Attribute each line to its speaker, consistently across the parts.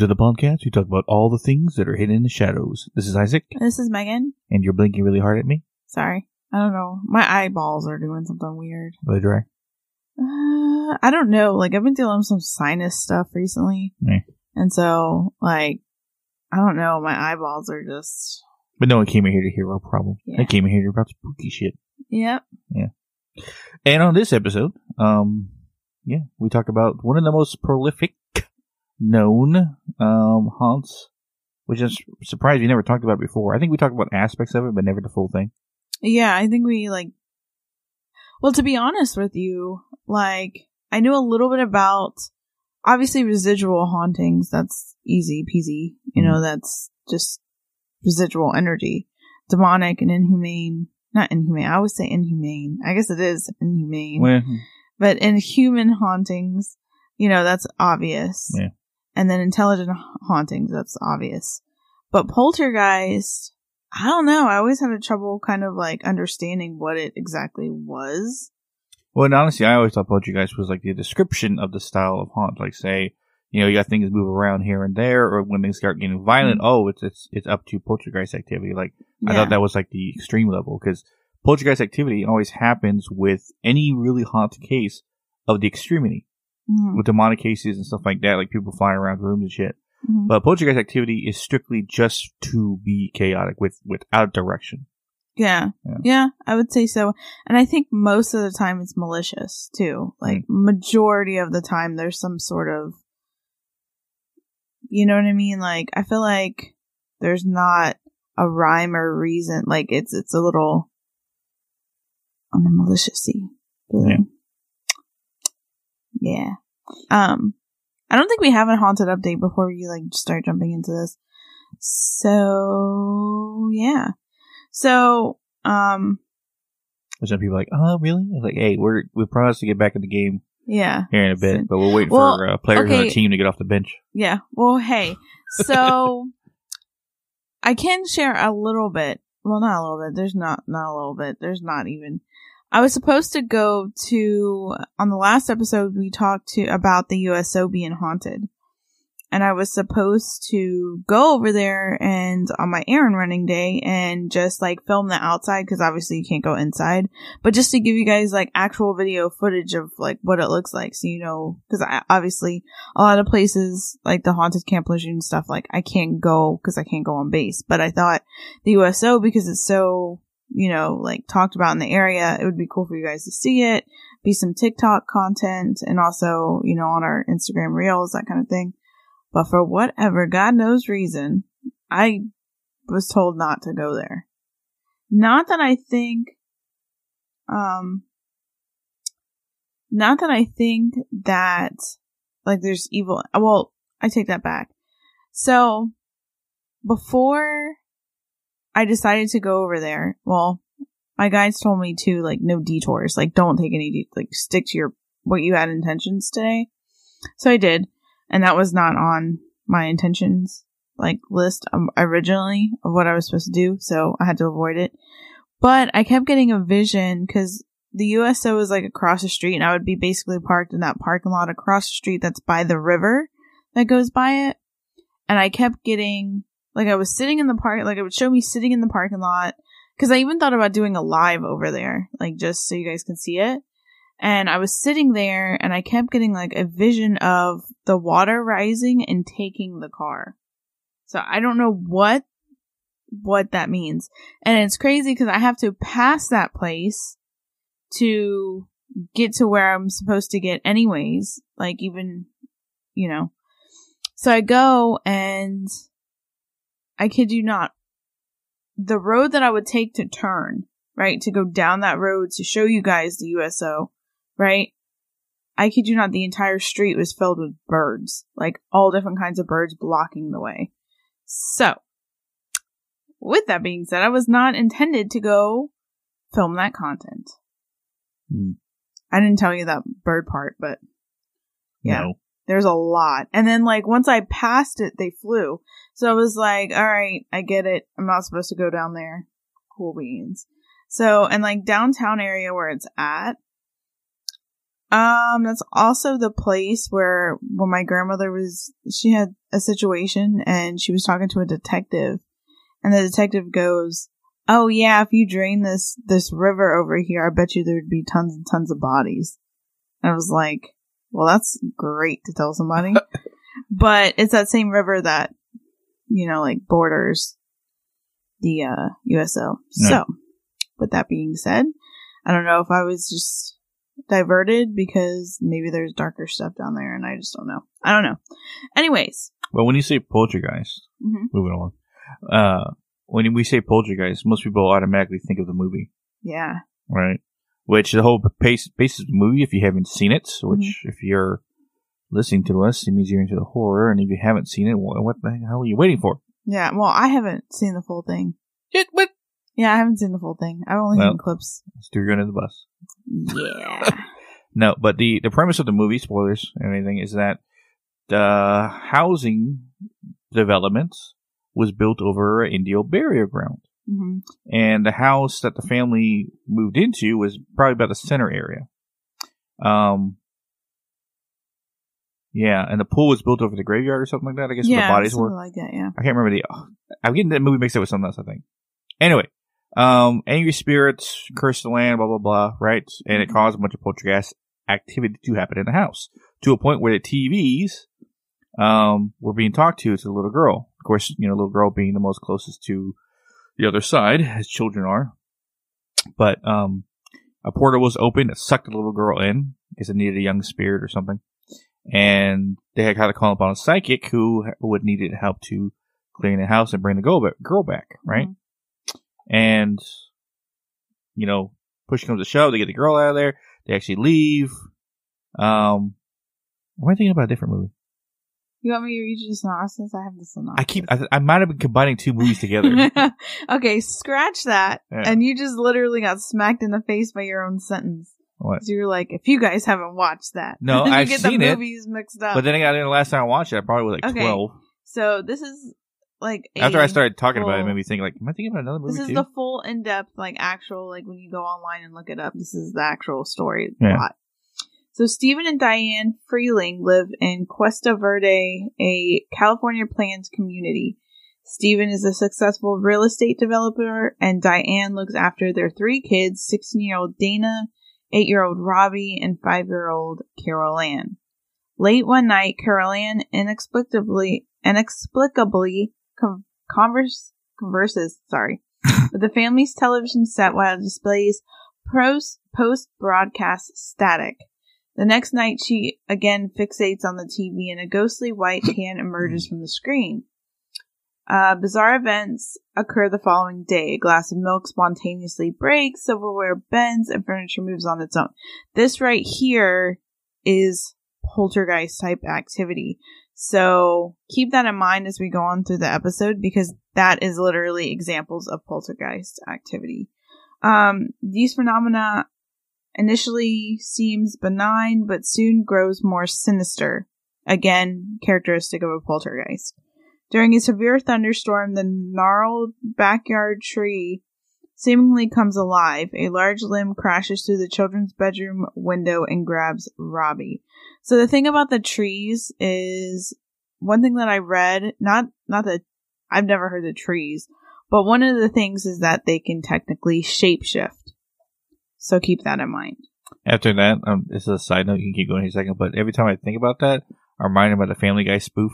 Speaker 1: To the podcast. We talk about all the things that are hidden in the shadows. This is Isaac,
Speaker 2: This is Megan.
Speaker 1: and you're blinking really hard at me.
Speaker 2: Sorry. I don't know. My eyeballs are doing something weird.
Speaker 1: Really dry.
Speaker 2: Uh, I don't know. Like, I've been dealing with some sinus stuff recently. And so, like, I don't know. My eyeballs are just.
Speaker 1: But no one came in here to hear our problem.
Speaker 2: Yeah.
Speaker 1: They came in here to hear about spooky shit.
Speaker 2: Yep. Yeah.
Speaker 1: And on this episode, um, yeah, we talk about one of the most prolific known um haunts, which is surprised we never talked about before. I think we talked about aspects of it, but never the full thing.
Speaker 2: Yeah, I think we, like. Well, to be honest with you, like, I knew a little bit about. Obviously, residual hauntings. That's easy peasy. You know, that's just residual energy. Demonic and inhumane. Not inhumane. I always say inhumane. I guess it is inhumane.
Speaker 1: Well,
Speaker 2: But in human hauntings, you know, that's obvious.
Speaker 1: Yeah.
Speaker 2: And then intelligent hauntings, that's obvious. But poltergeist, I don't know. I always had a trouble kind of like understanding what it exactly was.
Speaker 1: well, and honestly, I always thought Poltergeist was like the description of the style of haunt. Like, say, you know, you got things move around here and there, or when things start getting violent, mm. oh, it's it's it's up to poltergeist activity. Like, I thought that was like the extreme level because poltergeist activity always happens with any really haunted case of the extremity,
Speaker 2: Mhm.
Speaker 1: with demonic cases and stuff like that, like people flying around rooms and shit.
Speaker 2: Mhm.
Speaker 1: But poltergeist activity is strictly just to be chaotic with without direction.
Speaker 2: Yeah.
Speaker 1: Yeah.
Speaker 2: yeah. I would say so. And I think most of the time it's malicious too. Like majority of the time there's some sort of you know what I mean? Like I feel like there's not a rhyme or reason. Like it's it's a little on the maliciousy. feeling. Yeah. Um I don't think we have a haunted update before we like start jumping into this. So yeah. So um
Speaker 1: some people like, oh, really? I was like, hey, we're we promised to get back in the game
Speaker 2: yeah.
Speaker 1: here in a bit, but we're waiting
Speaker 2: Well,
Speaker 1: for uh, players on the team to get off the bench.
Speaker 2: Yeah. Well, hey. So I can share a little bit. Well, not a little bit. There's not not a little bit. There's not even. I was supposed to go to on the last episode we talked to about the USO being haunted. And I was supposed to go over there and on my errand running day and just like film the outside because obviously you can't go inside, but just to give you guys like actual video footage of like what it looks like. So, you know, because I obviously a lot of places like the haunted camp lejeune and stuff like i can't go because i can't go on base but i thought the uso because it's so you know like talked about in the area it would be cool for you guys to see it be some tiktok content and also you know on our instagram reels that kind of thing. But for whatever god knows reason i was told not to go there. Not that i think um not that i think that like there's evil well i take that back. So before i decided to go over there. Well my guides told me to like no detours. Like don't take any de- like stick to your what you had intentions today. So i did. And that was not on my intentions like list um, originally of what i was supposed to do. So i had to avoid it. But i kept getting a vision because the USO is like across the street, and I would be basically parked in that parking lot across the street that's by the river that goes by it. And I kept getting like I was sitting in the park, like it would show me sitting in the parking lot because I even thought about doing a live over there, like just so you guys can see it. And I was sitting there, and I kept getting like a vision of the water rising and taking the car. So I don't know what what that means. And it's crazy because I have to pass that place to get to where I'm supposed to get anyways. Like even, you know. So I go and I kid you not, the road that I would take to turn, right, to go down that road to show you guys the USO, right? I kid you not, the entire street was filled with birds, like all different kinds of birds blocking the way. So, with that being said, I was not intended to go film that content.
Speaker 1: Hmm.
Speaker 2: I didn't tell you that bird part, but Yeah.
Speaker 1: No.
Speaker 2: There's a lot. And then like once I passed it, they flew. So I was like, all right, I get it. I'm not supposed to go down there. Cool beans. So, and like downtown area where it's at, Um, that's also the place where when my grandmother was, she had a situation and she was talking to a detective, and the detective goes, "Oh yeah, if you drain this this river over here, I bet you there'd be tons and tons of bodies." And I was like, "Well, that's great to tell somebody," but it's that same river that you know, like borders the uh USO.
Speaker 1: Yeah.
Speaker 2: So, with that being said, I don't know if I was just diverted because maybe there's darker stuff down there and I just don't know. I don't know. Anyways,
Speaker 1: Well, when you say poltergeist,
Speaker 2: mhm,
Speaker 1: moving on. Uh, when we say poltergeist, most people automatically think of the movie,
Speaker 2: yeah,
Speaker 1: right? Which the whole base, basis of the movie, if you haven't seen it, which mm-hmm. if you're listening to us, it means you're into the horror, and if you haven't seen it, what, the hell are you waiting for?
Speaker 2: yeah. Well, I haven't seen the full thing.
Speaker 1: It, what?
Speaker 2: Yeah, I haven't seen the full thing. I've only
Speaker 1: Well.
Speaker 2: seen clips.
Speaker 1: Let's throw you under the bus.
Speaker 2: Yeah.
Speaker 1: No, but the, the premise of the movie, spoilers and everything, is that the housing development was built over an Indian burial ground.
Speaker 2: Hmm
Speaker 1: and the house that the family moved into was probably about the center area. Um, yeah, and the pool was built over the graveyard or something like that. I guess where
Speaker 2: Yeah,
Speaker 1: the bodies were.
Speaker 2: like that. Yeah.
Speaker 1: I can't remember the. oh, I'm getting that movie mixed up with something else. I think. Anyway, um, angry spirits curse the land, blah blah blah, right? And it caused a bunch of poltergeist activity to happen in the house to a point where the TVs, um, were being talked to to the little girl. Of course, you know, little girl being the most closest to the other side, as children are. But um, a portal was open It sucked the little girl in because it needed a young spirit or something, and they had to call called upon a psychic who would needed help to clean the house and bring the girl back, right? And you know, push comes to shove, they get the girl out of there. They actually leave. Um, am I thinking about a different movie?
Speaker 2: You want me to read you the synopsis? I have the synopsis.
Speaker 1: I keep. I, I might have been combining two movies together.
Speaker 2: okay, scratch that.
Speaker 1: Yeah.
Speaker 2: And you just literally got smacked in the face by your own sentence.
Speaker 1: What?
Speaker 2: 'Cause you were like, if you guys haven't watched that.
Speaker 1: No, I've
Speaker 2: get
Speaker 1: seen
Speaker 2: the
Speaker 1: it,
Speaker 2: movies mixed up.
Speaker 1: But then I got in the last time I watched it, I probably was like
Speaker 2: Okay.
Speaker 1: twelve.
Speaker 2: so this is like a,
Speaker 1: After I started talking about it, it
Speaker 2: full-
Speaker 1: made me think like, am I thinking about another movie
Speaker 2: This is
Speaker 1: too?
Speaker 2: the full in depth, like actual, like when you go online and look it up, this is the actual story
Speaker 1: Yeah.
Speaker 2: plot. So Stephen and Diane Freeling live in Cuesta Verde, a California planned community. Stephen is a successful real estate developer and Diane looks after their three kids, 16 year old Dana, 8 year old Robbie, and 5 year old Carol Ann. Late one night, Carol Ann inexplicably, inexplicably con- converse, converses, sorry, with the family's television set while it displays post broadcast static. The next night, she again fixates on the TV and a ghostly white hand emerges from the screen. Uh, bizarre events occur the following day. A glass of milk spontaneously breaks, silverware bends, and furniture moves on its own. This right here is poltergeist type activity. So keep that in mind as we go on through the episode because that is literally examples of poltergeist activity. Um, these phenomena initially seems benign, but soon grows more sinister. Again, characteristic of a poltergeist. During a severe thunderstorm, the gnarled backyard tree seemingly comes alive. A large limb crashes through the children's bedroom window and grabs Robbie. So the thing about the trees is one thing that I read, not not that I've never heard the trees, but one of the things is that they can technically shapeshift. So keep that in mind.
Speaker 1: After that, um, this is a side note. You can keep going in a second, but every time I think about that, I'm reminded about the Family Guy spoof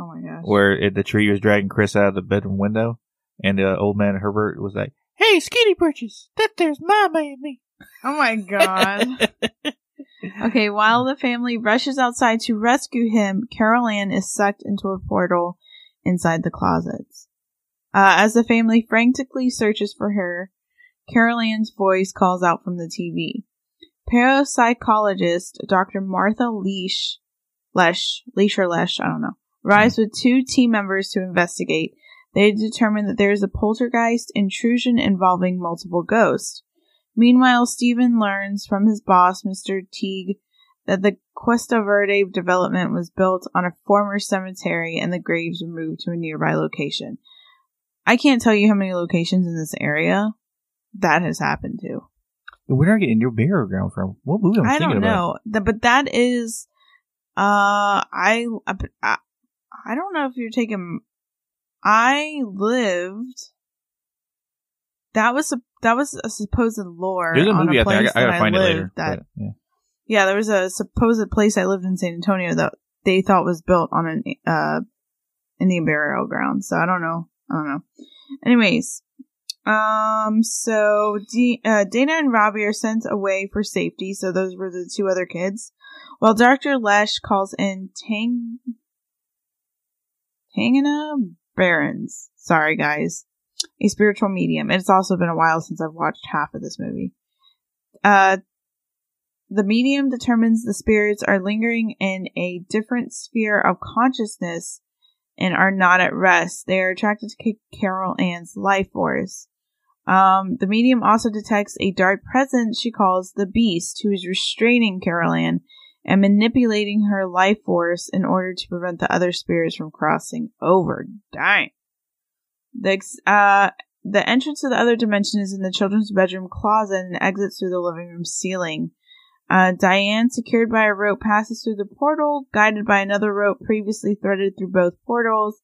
Speaker 2: Oh my gosh.
Speaker 1: where it, the tree was dragging Chris out of the bedroom window, and the old man Herbert was like, "Hey, Skinny Purchase, that there's Mama and me."
Speaker 2: Oh my god. Okay, while the family rushes outside to rescue him, Carol Ann is sucked into a portal inside the closets. Uh, as the family frantically searches for her, Carol Ann's voice calls out from the TV. Parapsychologist Dr. Martha Leash, Lesh, Leash or Lesh, I don't know, arrives with two team members to investigate. They determine that there is a poltergeist intrusion involving multiple ghosts. Meanwhile, Stephen learns from his boss, Mr. Teague, that the Cuesta Verde development was built on a former cemetery and the graves were moved to a nearby location. I can't tell you how many locations in this area that has happened to.
Speaker 1: Where did I get in your burial ground from? What movie am I
Speaker 2: I
Speaker 1: thinking
Speaker 2: don't know, but that is, uh, I, I, I don't know if you're taking. I lived. That was a that was a supposed lore.
Speaker 1: There's a movie out there. I,
Speaker 2: place
Speaker 1: got- I
Speaker 2: that
Speaker 1: gotta find it later.
Speaker 2: That
Speaker 1: but, yeah.
Speaker 2: yeah, there was a supposed place I lived in San Antonio that they thought was built on an uh Indian burial ground. So I don't know. I don't know. Anyways, um, so D- uh, Dana and Robbie are sent away for safety. So those were the two other kids. While Doctor Lesh calls in Tang Tangina Barrons. Sorry, guys. A spiritual medium. It's also been a while since I've watched half of this movie. Uh, the medium determines the spirits are lingering in a different sphere of consciousness and are not at rest. They are attracted to Carol Ann's life force. Um, the medium also detects a dark presence she calls the Beast, who is restraining Carol Ann and manipulating her life force in order to prevent the other spirits from crossing over. Dang. The, uh, the entrance to the other dimension is in the children's bedroom closet and exits through the living room ceiling. Uh, Diane, secured by a rope, passes through the portal, guided by another rope previously threaded through both portals.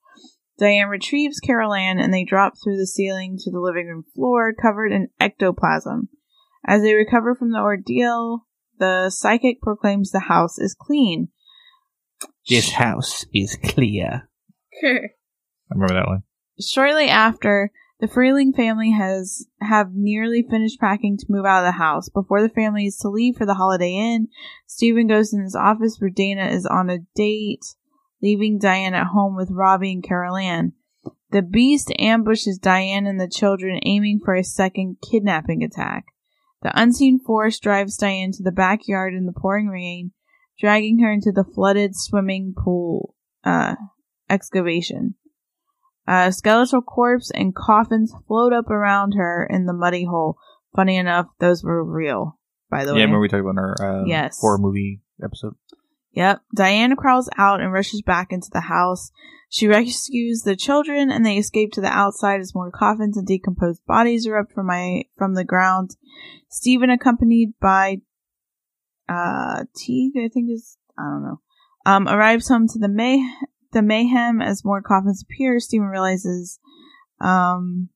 Speaker 2: Diane retrieves Carol Ann and they drop through the ceiling to the living room floor, covered in ectoplasm. As they recover from the ordeal, the psychic proclaims the house is clean.
Speaker 1: This house is clear. I remember that one.
Speaker 2: Shortly after, the Freeling family has have nearly finished packing to move out of the house. Before the family is to leave for the Holiday Inn, Stephen goes in his office where Dana is on a date, leaving Diane at home with Robbie and Carol Ann. The beast ambushes Diane and the children, aiming for a second kidnapping attack. The unseen force drives Diane to the backyard in the pouring rain, dragging her into the flooded swimming pool uh, excavation. A skeletal corpse and coffins float up around her in the muddy hole. Funny enough, those were real, by the
Speaker 1: Yeah,
Speaker 2: way.
Speaker 1: remember we talked about in our uh,
Speaker 2: Yes.
Speaker 1: horror movie episode.
Speaker 2: Yep. Diane crawls out and rushes back into the house. She rescues the children and they escape to the outside as more coffins and decomposed bodies erupt from my from the ground. Stephen, accompanied by uh Teague, I think is I don't know, um, arrives home to the may the mayhem as more coffins appear. Stephen realizes um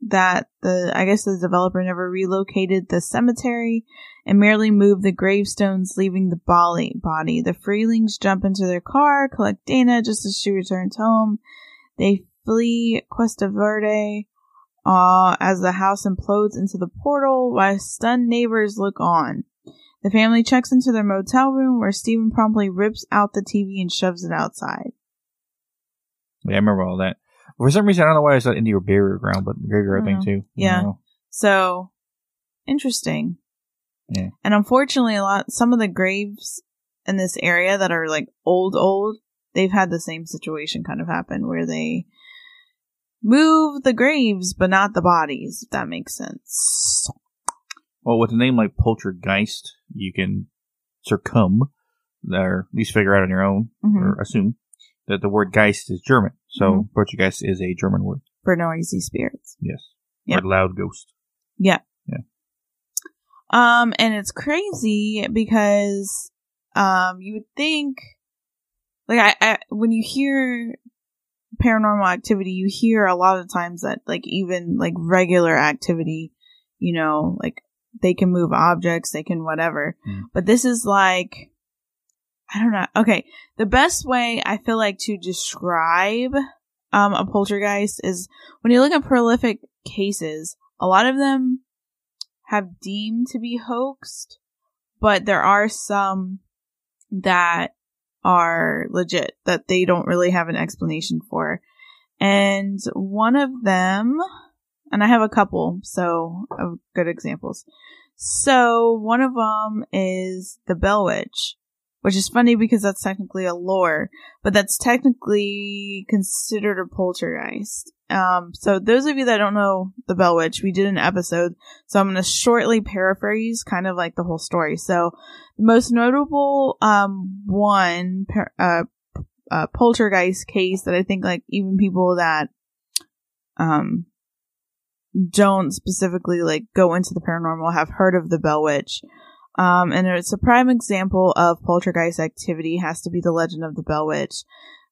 Speaker 2: that the I guess the developer never relocated the cemetery and merely move the gravestones, leaving the body. Body. The Freelings jump into their car, collect Dana just as she returns home. They flee Cuesta Verde uh, as the house implodes into the portal, while stunned neighbors look on. The family checks into their motel room, where Stephen promptly rips out the TV and shoves it outside.
Speaker 1: Yeah, I remember all that. For some reason, I don't know why I said into your burial ground, but the graveyard thing too.
Speaker 2: Yeah.
Speaker 1: know.
Speaker 2: So interesting.
Speaker 1: Yeah.
Speaker 2: And unfortunately, a lot some of the graves in this area that are like old, old, they've had the same situation kind of happen where they move the graves but not the bodies. If that makes sense.
Speaker 1: Well, with a name like Poltergeist, you can succumb, or at least figure out on your own,
Speaker 2: Mhm.
Speaker 1: or assume that the word Geist is German. So
Speaker 2: Mhm.
Speaker 1: Poltergeist is a German word.
Speaker 2: For noisy spirits.
Speaker 1: Yes.
Speaker 2: Yep.
Speaker 1: Or loud ghost.
Speaker 2: Yeah.
Speaker 1: Yeah.
Speaker 2: Um, and it's crazy because, um, you would think, like, I, I, when you hear paranormal activity, you hear a lot of times that, like, even, like, regular activity, you know, like, they can move objects, they can whatever.
Speaker 1: Mm.
Speaker 2: But this is like, I don't know. Okay. The best way I feel like to describe, um, a poltergeist is when you look at prolific cases, a lot of them have deemed to be hoaxed, but there are some that are legit that they don't really have an explanation for. And one of them, and I have a couple, so of good examples. So one of them is the Bell Witch, which is funny because that's technically a lore, but that's technically considered a poltergeist. Um, so those of you that don't know the Bell Witch, we did an episode, so I'm going to shortly paraphrase kind of like the whole story. So the most notable, um, one, uh, uh, poltergeist case that I think like even people that, um, don't specifically like go into the paranormal have heard of the Bell Witch. Um, and it's a prime example of poltergeist activity has to be the legend of the Bell Witch.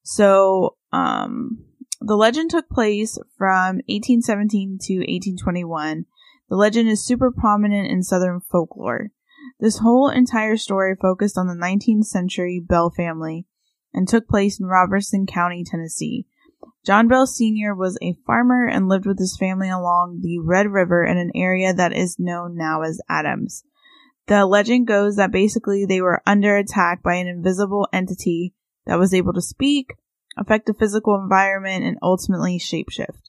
Speaker 2: So, um, the legend took place from 1817 to 1821. The legend is super prominent in Southern folklore. This whole entire story focused on the 19th century Bell family and took place in Robertson County, Tennessee. John Bell Sr. was a farmer and lived with his family along the Red River in an area that is known now as Adams. The legend goes that basically they were under attack by an invisible entity that was able to speak, affect the physical environment, and ultimately shapeshift.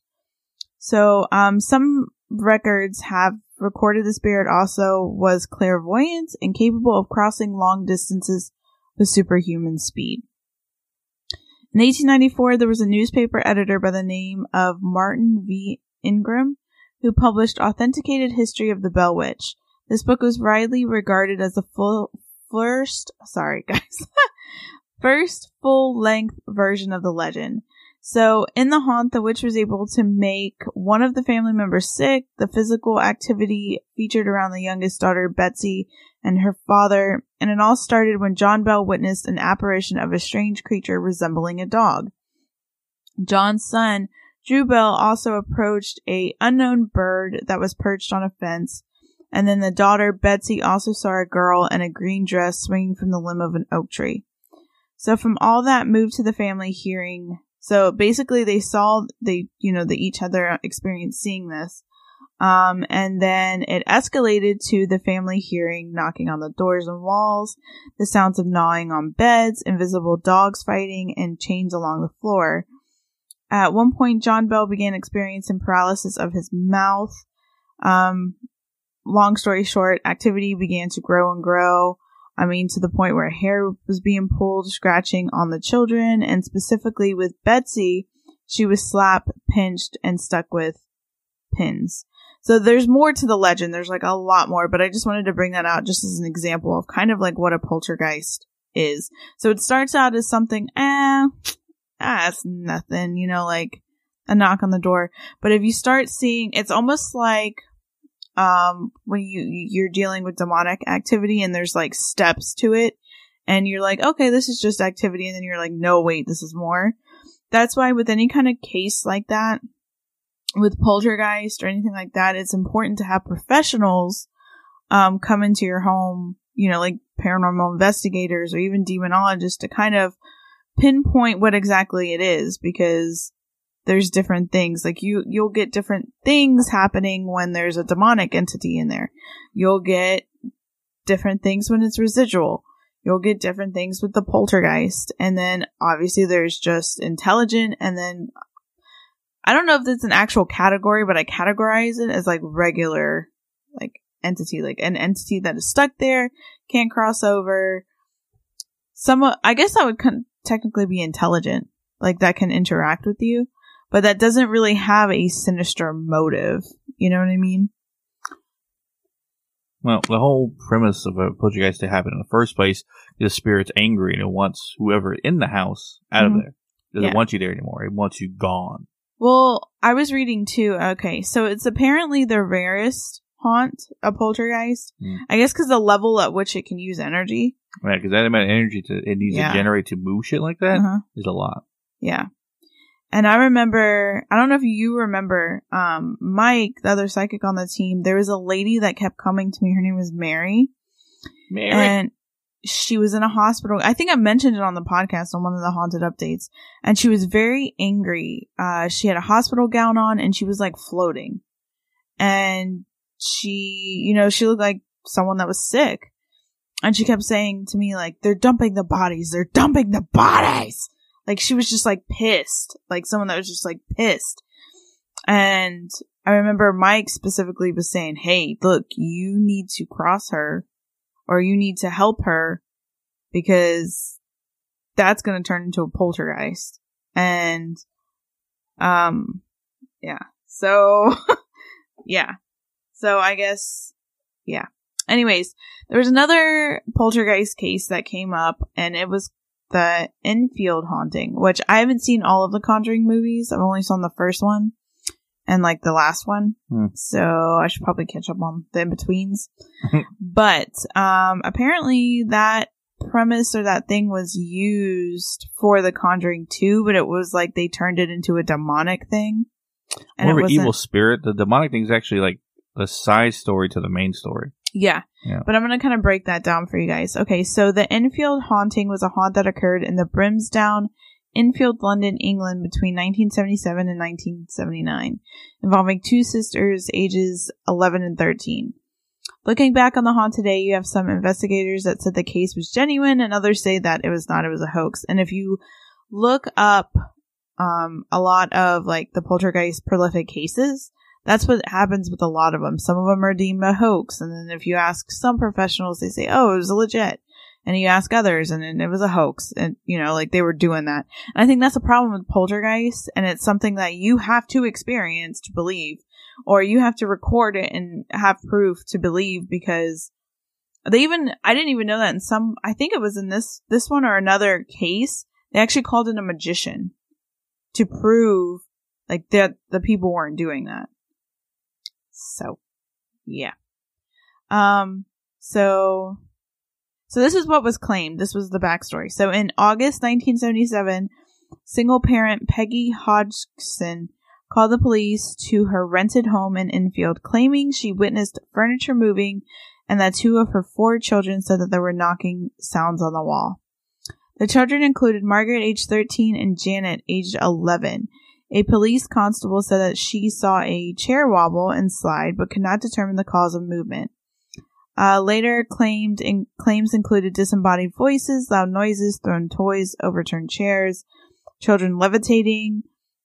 Speaker 2: So, um, some records have recorded the spirit also was clairvoyant and capable of crossing long distances with superhuman speed. In 1894, there was a newspaper editor by the name of Martin V. Ingram who published Authenticated History of the Bell Witch. This book was widely regarded as the full first, sorry guys, first full-length version of the legend. So, in the haunt, the witch was able to make one of the family members sick. The physical activity featured around the youngest daughter, Betsy, and her father, and it all started when John Bell witnessed an apparition of a strange creature resembling a dog. John's son, Drew Bell, also approached a unknown bird that was perched on a fence, and then the daughter, Betsy, also saw a girl in a green dress swinging from the limb of an oak tree. So from all that moved to the family hearing so basically they saw, they, you know, they each had their experience seeing this. Um, and then it escalated to the family hearing knocking on the doors and walls, the sounds of gnawing on beds, invisible dogs fighting, and chains along the floor. At one point, John Bell began experiencing paralysis of his mouth. Um, long story short, activity began to grow and grow. I mean, to the point where hair was being pulled, scratching on the children, and specifically with Betsy, she was slapped, pinched, and stuck with pins. So there's more to the legend. There's like a lot more, but I just wanted to bring that out just as an example of kind of like what a poltergeist is. So it starts out as something, eh, ah, it's nothing, you know, like a knock on the door. But if you start seeing, it's almost like um, when you you're dealing with demonic activity and there's like steps to it, and you're like, okay, this is just activity, and then you're like, no, wait, this is more. That's why with any kind of case like that, with poltergeist or anything like that, it's important to have professionals um, come into your home, you know, like paranormal investigators or even demonologists to kind of pinpoint what exactly it is because there's different things. Like you, you'll get different things happening when there's a demonic entity in there. You'll get different things when it's residual. You'll get different things with the poltergeist. And then obviously there's just intelligent and then I don't know if it's an actual category, but I categorize it as like regular, like entity, like an entity that is stuck there, can't cross over. Some, I guess that would con- technically be intelligent, like that can interact with you but that doesn't really have a sinister motive. You know what I mean?
Speaker 1: Well, the whole premise of a poltergeist to happen in the first place is the spirit's angry and it wants whoever in the house out mm-hmm. of there. Doesn't yeah. want you there anymore. It wants you gone.
Speaker 2: Well, I was reading too. Okay, so it's apparently the rarest haunt, a poltergeist. Mm. I guess because the level at which it can use energy.
Speaker 1: Right, because that amount of energy to, it needs yeah. to generate to move shit like that uh-huh. is a lot.
Speaker 2: Yeah. And I remember, I don't know if you remember, um, Mike, the other psychic on the team, there was a lady that kept coming to me. Her name was Mary. Mary. And she was in a hospital. I think I mentioned it on the podcast on one of the haunted updates. And she was very angry. Uh, she had a hospital gown on and she was like floating. And she, you know, she looked like someone that was sick. And she kept saying to me, like, they're dumping the bodies. They're dumping the bodies. Like she was just like pissed, like someone that was just like pissed. And I remember Mike specifically was saying, Hey, look, you need to cross her or you need to help her because that's going to turn into a poltergeist. And, um, yeah. So, yeah. So I guess, yeah. Anyways, there was another poltergeist case that came up and it was the Enfield haunting, which I haven't seen all of the Conjuring movies. I've only seen the first one. and like the last one.
Speaker 1: Hmm.
Speaker 2: So I should probably catch up on the in betweens. but um apparently that premise or that thing was used for the Conjuring 2, but it was like they turned it into a demonic thing.
Speaker 1: More of an evil spirit. The demonic thing is actually like the side story to the main story.
Speaker 2: Yeah.
Speaker 1: Yeah.
Speaker 2: But I'm going to kind of break that down for you guys. Okay, so the Enfield haunting was a haunt that occurred in the Brimsdown, Enfield, London, England between 1977 and 1979, involving two sisters ages 11 and 13. Looking back on the haunt today, you have some investigators that said the case was genuine and others say that it was not, it was a hoax. And if you look up um, a lot of like the poltergeist prolific cases, that's what happens with a lot of them. Some of them are deemed a hoax, and then if you ask some professionals, they say, "Oh, it was legit," and you ask others, and then it was a hoax, and you know, like they were doing that. And I think that's a problem with poltergeist, and it's something that you have to experience to believe, or you have to record it and have proof to believe because they even I didn't even know that in some I think it was in this this one or another case they actually called in a magician to prove like that the people weren't doing that. So, yeah. Um, so, so this is what was claimed. This was the backstory. So in August 1977, single parent Peggy Hodgson called the police to her rented home in Enfield, claiming she witnessed furniture moving and that two of her four children said that there were knocking sounds on the wall. The children included Margaret, age 13, and Janet, aged 11. A police constable said that she saw a chair wobble and slide, but could not determine the cause of movement. Uh, later claimed in, claims included disembodied voices, loud noises, thrown toys, overturned chairs, children levitating.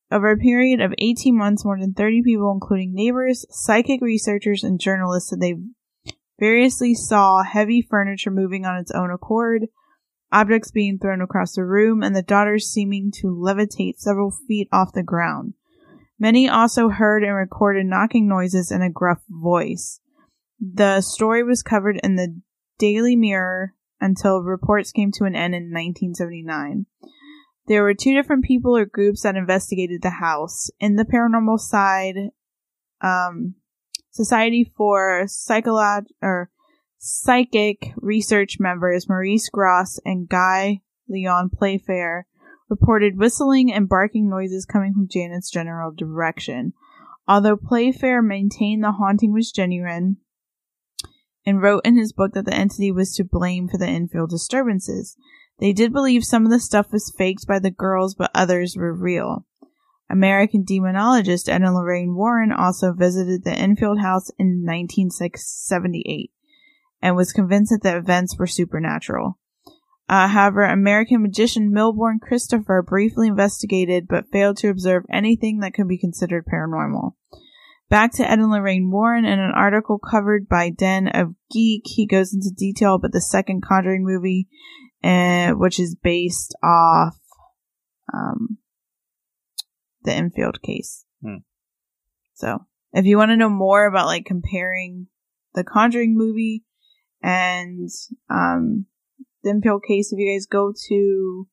Speaker 2: Over a period of 18 months, more than 30 people, including neighbors, psychic researchers, and journalists, said they variously saw heavy furniture moving on its own accord, objects being thrown across the room, and the daughters seeming to levitate several feet off the ground. Many also heard and recorded knocking noises in a gruff voice. The story was covered in the Daily Mirror until reports came to an end in 1979. There were two different people or groups that investigated the house. In the paranormal side, um, Society for Psycholog or Psychic Research members Maurice Gross and Guy Lyon Playfair reported whistling and barking noises coming from Janet's general direction. Although Playfair maintained the haunting was genuine and wrote in his book that the entity was to blame for the Enfield disturbances, they did believe some of the stuff was faked by the girls, but others were real. American demonologist Ed and Lorraine Warren also visited the Enfield house in 1978 and was convinced that the events were supernatural. Uh, however, American magician Milbourne Christopher briefly investigated but failed to observe anything that could be considered paranormal. Back to Ed and Lorraine Warren in an article covered by Den of Geek, he goes into detail about the second Conjuring movie, uh, which is based off um, the Enfield case.
Speaker 1: Hmm.
Speaker 2: So, if you want to know more about like comparing the Conjuring movie and um, the Enfield case, if you guys go to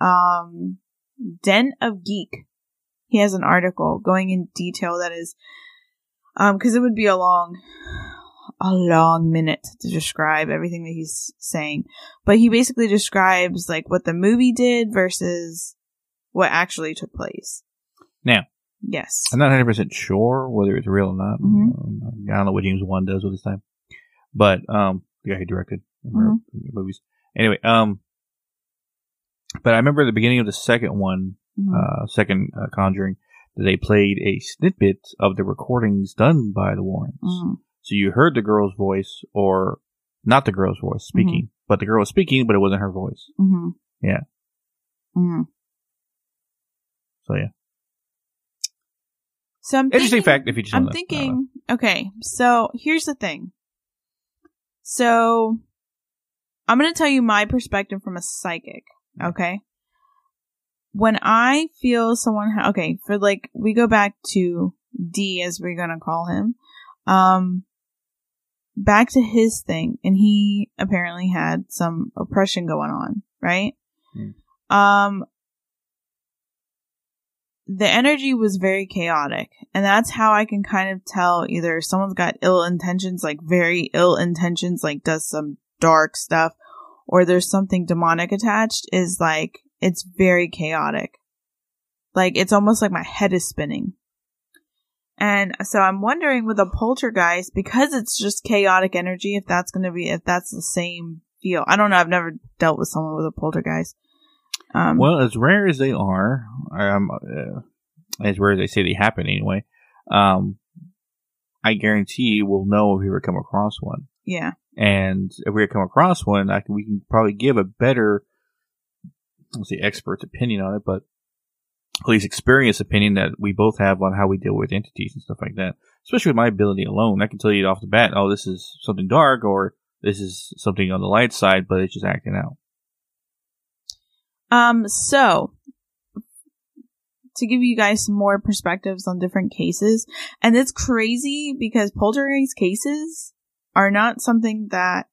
Speaker 2: um, Den of Geek, he has an article going in detail that is um because it would be a long a long minute to describe everything that he's saying but he basically describes like what the movie did versus what actually took place
Speaker 1: Now.
Speaker 2: yes
Speaker 1: I'm not 100% sure whether it's real or not.
Speaker 2: Mhm.
Speaker 1: Um, I don't know what James Wan does with his time. But, um, the guy who directed the movies. Anyway, um, but I remember at the beginning of the second one,
Speaker 2: Mhm.
Speaker 1: uh, second uh, Conjuring, that they played a snippet of the recordings done by the Warrens.
Speaker 2: Mhm.
Speaker 1: So you heard the girl's voice, or not the girl's voice speaking, but the girl was speaking, but it wasn't her voice.
Speaker 2: Mhm.
Speaker 1: Yeah.
Speaker 2: Mhm.
Speaker 1: So yeah,
Speaker 2: so I'm
Speaker 1: interesting
Speaker 2: thinking-
Speaker 1: fact. If you just
Speaker 2: I'm thinking, okay, so here's the thing. So, I'm going to tell you my perspective from a psychic, okay? When I feel someone, ha- okay, for like, we go back to D as we're going to call him, um, back to his thing, and he apparently had some oppression going on, right?
Speaker 1: Hmm.
Speaker 2: Um, the energy was very chaotic. And that's how I can kind of tell either someone's got ill intentions, like very ill intentions, like does some dark stuff, or there's something demonic attached, is like, it's very chaotic. Like, it's almost like my head is spinning. And so I'm wondering with a poltergeist, because it's just chaotic energy, if that's going to be, if that's the same feel. I don't know. I've never dealt with someone with a poltergeist. Um,
Speaker 1: Well, as rare as they are, um, uh, as rare as they say they happen anyway, um, I guarantee we'll know if we ever come across one.
Speaker 2: yeah.
Speaker 1: And if we ever come across one, I can, we can probably give a better, let's say, expert's opinion on it, but at least experience opinion that we both have on how we deal with entities and stuff like that. Especially with my ability alone, I can tell you off the bat, oh, this is something dark or this is something on the light side, but it's just acting out.
Speaker 2: Um, so to give you guys some more perspectives on different cases, and it's crazy because poltergeist cases are not something that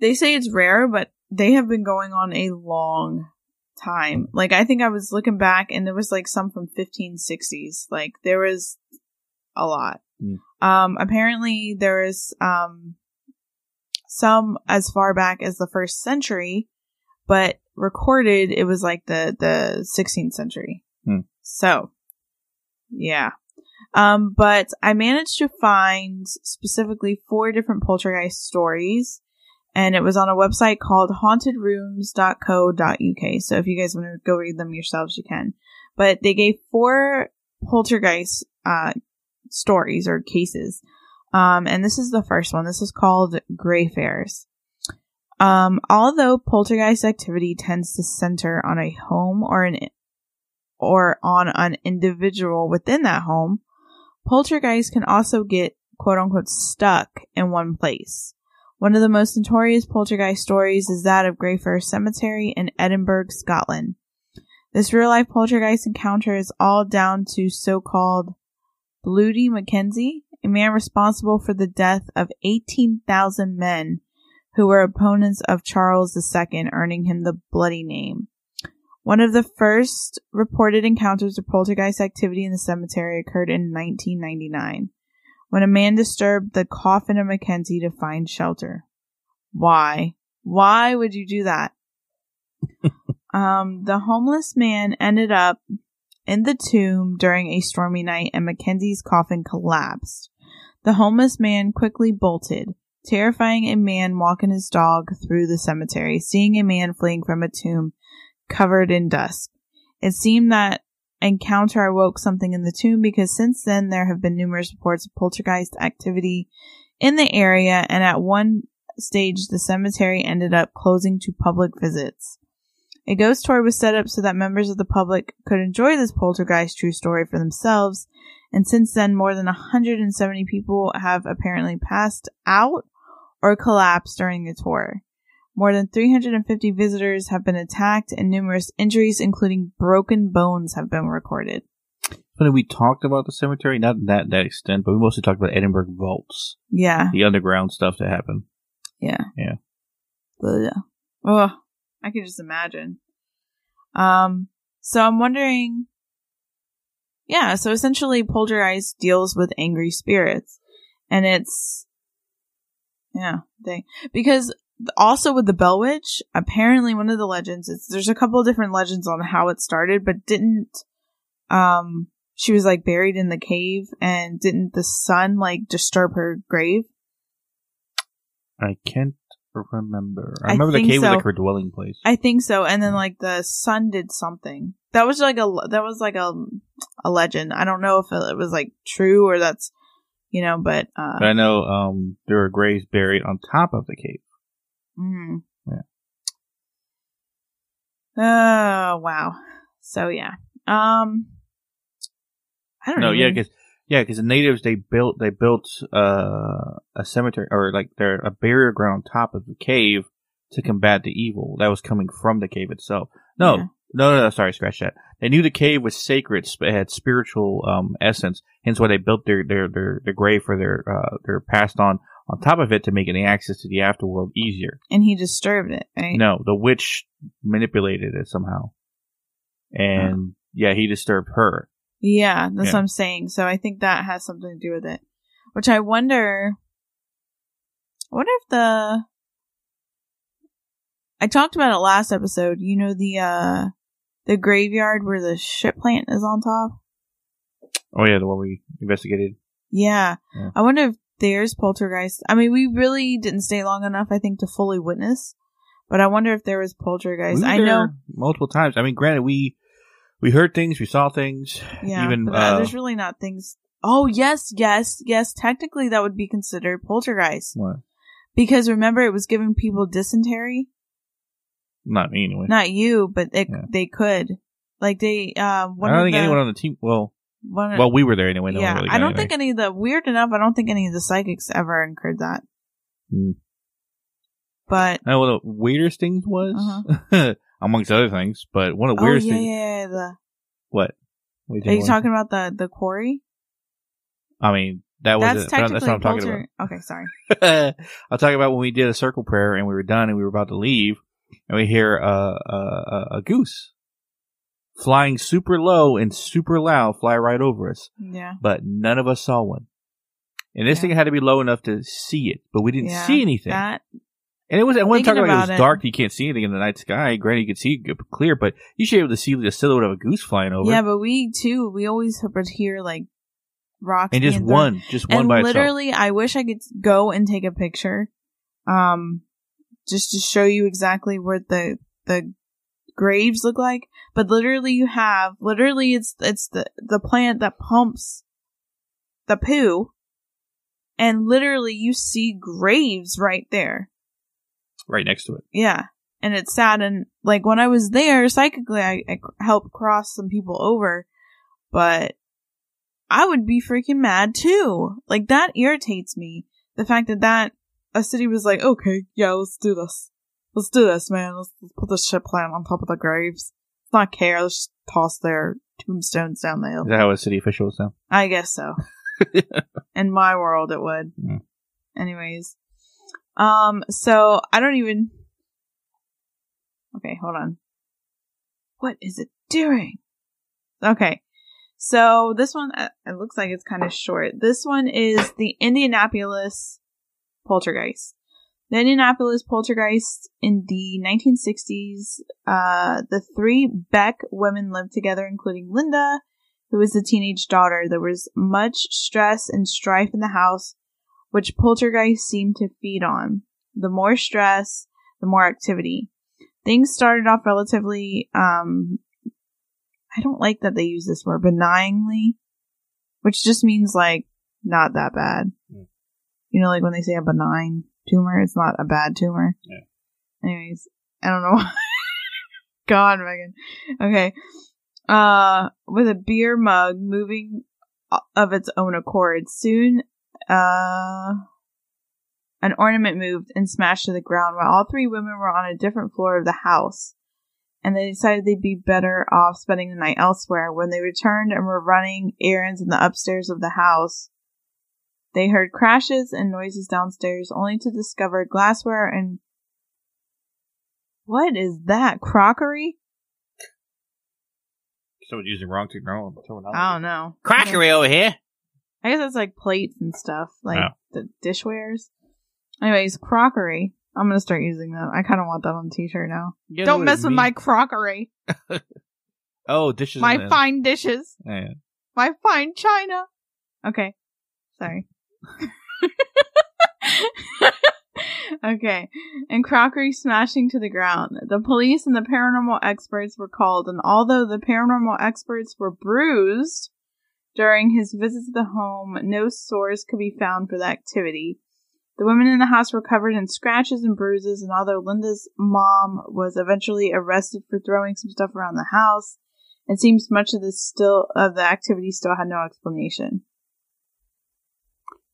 Speaker 2: they say it's rare, but they have been going on a long time. Like I think I was looking back and there was like some from 1560s. Like there was a lot.
Speaker 1: Mm.
Speaker 2: Um apparently there is um some as far back as the first century, but recorded it was like the the 16th century.
Speaker 1: Hmm.
Speaker 2: So, yeah. Um but I managed to find specifically four different poltergeist stories and it was on a website called hauntedrooms.co.uk. So if you guys want to go read them yourselves, you can. But they gave four poltergeist uh, stories or cases. Um, and this is the first one. This is called Greyfriars. Um, although poltergeist activity tends to center on a home or an or on an individual within that home, poltergeists can also get quote unquote stuck in one place. One of the most notorious poltergeist stories is that of Greyfriars Cemetery in Edinburgh, Scotland. This real life poltergeist encounter is all down to so called Bloody Mackenzie, a man responsible for the death of 18,000 men who were opponents of Charles II, earning him the bloody name. One of the first reported encounters of poltergeist activity in the cemetery occurred in 1999 when a man disturbed the coffin of Mackenzie to find shelter. Why? Why would you do that? um, the homeless man ended up in the tomb during a stormy night and Mackenzie's coffin collapsed. The homeless man quickly bolted, terrifying a man walking his dog through the cemetery, seeing a man fleeing from a tomb covered in dust. It seemed that encounter awoke something in the tomb because since then there have been numerous reports of poltergeist activity in the area and at one stage the cemetery ended up closing to public visits. A ghost tour was set up so that members of the public could enjoy this poltergeist true story for themselves, and since then more than 170 people have apparently passed out or collapsed during the tour. More than 350 visitors have been attacked and numerous injuries, including broken bones, have been recorded.
Speaker 1: Funny, we talked about the cemetery, not that that extent, but we mostly talked about Edinburgh vaults,
Speaker 2: Yeah,
Speaker 1: the underground stuff that happened.
Speaker 2: yeah.
Speaker 1: Yeah.
Speaker 2: Ugh. Ugh. I can just imagine. Um, so I'm wondering, yeah, so essentially Poltergeist deals with angry spirits. And it's, yeah, they, because also with the Bell Witch, apparently one of the legends, it's, there's a couple of different legends on how it started, but didn't, um, she was like buried in the cave and didn't the sun like disturb her grave?
Speaker 1: I can't remember. I
Speaker 2: I
Speaker 1: remember the cave was like her dwelling place.
Speaker 2: I think so. And then like the sun did something. That was like a that was like a a legend. I don't know if it was like true or that's you know, but uh
Speaker 1: but I know um, there are graves buried on top of the cave.
Speaker 2: mm.
Speaker 1: Yeah.
Speaker 2: Oh wow. So yeah. Um I don't
Speaker 1: No,
Speaker 2: know.
Speaker 1: yeah, because yeah, because the natives they built they built uh, a cemetery or like their a burial ground on top of the cave to combat the evil that was coming from the cave itself. No,
Speaker 2: Yeah.
Speaker 1: No, no, no, sorry, scratch that. They knew the cave was sacred, sp- had spiritual um, essence, hence why they built their their their, their grave for their uh, their passed on on top of it to make any access to the afterworld easier.
Speaker 2: and he disturbed it, right?
Speaker 1: No, the witch manipulated it somehow, and yeah, he disturbed her.
Speaker 2: Yeah, that's
Speaker 1: Yeah.
Speaker 2: what I'm saying. So I think that has something to do with it. Which I wonder. I wonder if the. I talked about it last episode. You know the uh the graveyard where the shit plant is on top.
Speaker 1: Oh yeah, the one we investigated.
Speaker 2: Yeah.
Speaker 1: Yeah.
Speaker 2: I wonder if there's poltergeist. I mean, we really didn't stay long enough, I think, to fully witness. But I wonder if there was poltergeist.
Speaker 1: We
Speaker 2: I know.
Speaker 1: multiple times. I mean, granted, we we heard things, we saw things.
Speaker 2: Yeah.
Speaker 1: even
Speaker 2: uh,
Speaker 1: uh,
Speaker 2: there's really not things. Oh yes, yes, yes. Technically, that would be considered poltergeist
Speaker 1: what?
Speaker 2: because remember it was giving people dysentery.
Speaker 1: Not me anyway.
Speaker 2: Not you, but it,
Speaker 1: Yeah.
Speaker 2: they could. Like they, uh, one
Speaker 1: I don't think
Speaker 2: the,
Speaker 1: anyone on the team. Well,
Speaker 2: one
Speaker 1: well, we were there anyway. No
Speaker 2: yeah,
Speaker 1: really
Speaker 2: I don't
Speaker 1: anything.
Speaker 2: think any of the weird enough. I don't think any of the psychics ever incurred that.
Speaker 1: Hmm.
Speaker 2: But
Speaker 1: I know what the weirdest things was, amongst other things. But one of the
Speaker 2: Uh-huh. oh
Speaker 1: weirdest
Speaker 2: yeah,
Speaker 1: things.
Speaker 2: yeah, yeah, the
Speaker 1: What? What
Speaker 2: Are you
Speaker 1: think
Speaker 2: talking about the the quarry?
Speaker 1: I mean, that was
Speaker 2: That's
Speaker 1: it.
Speaker 2: technically
Speaker 1: That's what I'm talking
Speaker 2: polter- Okay, sorry.
Speaker 1: I'll talk about when we did a circle prayer and we were done and we were about to leave, and we hear a, a, a goose flying super low and super loud fly right over us,
Speaker 2: Yeah,
Speaker 1: but none of us saw one. And this
Speaker 2: Yeah.
Speaker 1: thing had to be low enough to see it, but we didn't
Speaker 2: Yeah,
Speaker 1: see anything.
Speaker 2: that
Speaker 1: And it was. I wasn't
Speaker 2: Thinking
Speaker 1: talking about it
Speaker 2: about
Speaker 1: was
Speaker 2: it-
Speaker 1: dark. You can't see anything in the night sky. Granted, you could see it clear, but you should be able to see the silhouette of a goose flying over.
Speaker 2: yeah, but we too we always would hear like rocks
Speaker 1: and just one, just one
Speaker 2: and
Speaker 1: by itself.
Speaker 2: literally, I wish I could go and take a picture, um, just to show you exactly where the the graves look like. But literally, you have literally it's it's the the plant that pumps the poo, and literally you see graves right there.
Speaker 1: right next to it.
Speaker 2: Yeah. And it's sad. And like when I was there, psychically, I, I helped cross some people over, but I would be freaking mad too. Like that irritates me. The fact that that a city was like, okay, yeah, let's do this. Let's do this, man. Let's, let's put this shit plant on top of the graves. Let's not care. Let's just toss their tombstones down the hill.
Speaker 1: Is that how a city official was now?
Speaker 2: I guess so. In my world, it would.
Speaker 1: Mm.
Speaker 2: Anyways, um, so I don't even. Okay, hold on. What is it doing? Okay, so this one uh, it looks like it's kind of short. This one is the Indianapolis poltergeist. The Indianapolis poltergeist in the 1960s. Uh, the three Beck women lived together, including Linda, who was the teenage daughter. There was much stress and strife in the house, which poltergeist seemed to feed on. The more stress, the more activity. Things started off relatively, um, I don't like that they use this word, benignly, which just means like not that bad. You know, like when they say a benign tumor, it's not a bad tumor.
Speaker 1: Yeah.
Speaker 2: Anyways, I don't know. God, Megan. Okay. Uh, with a beer mug moving of its own accord. Soon, uh, an ornament moved and smashed to the ground while all three women were on a different floor of the house. And they decided they'd be better off spending the night elsewhere. When they returned and were running errands in the upstairs of the house, they heard crashes and noises downstairs, only to discover glassware and what is that? Crockery?
Speaker 1: Someone using wrong terminology.
Speaker 2: I don't know.
Speaker 1: Crockery over here.
Speaker 2: I guess it's like plates and stuff, like
Speaker 1: Oh.
Speaker 2: the dishwares. Anyways, crockery. I'm gonna start using that. I kind of want that on a t-shirt now.
Speaker 1: You
Speaker 2: Don't mess with
Speaker 1: means?
Speaker 2: my crockery,
Speaker 1: Oh, dishes.
Speaker 2: my fine dishes,
Speaker 1: Yeah.
Speaker 2: my fine china. Okay, sorry. okay, and crockery smashing to the ground. The police and the paranormal experts were called, and although the paranormal experts were bruised during his visit to the home, no source could be found for the activity. The women in the house were covered in scratches and bruises, and although Linda's mom was eventually arrested for throwing some stuff around the house, it seems much of this still of the activity still had no explanation.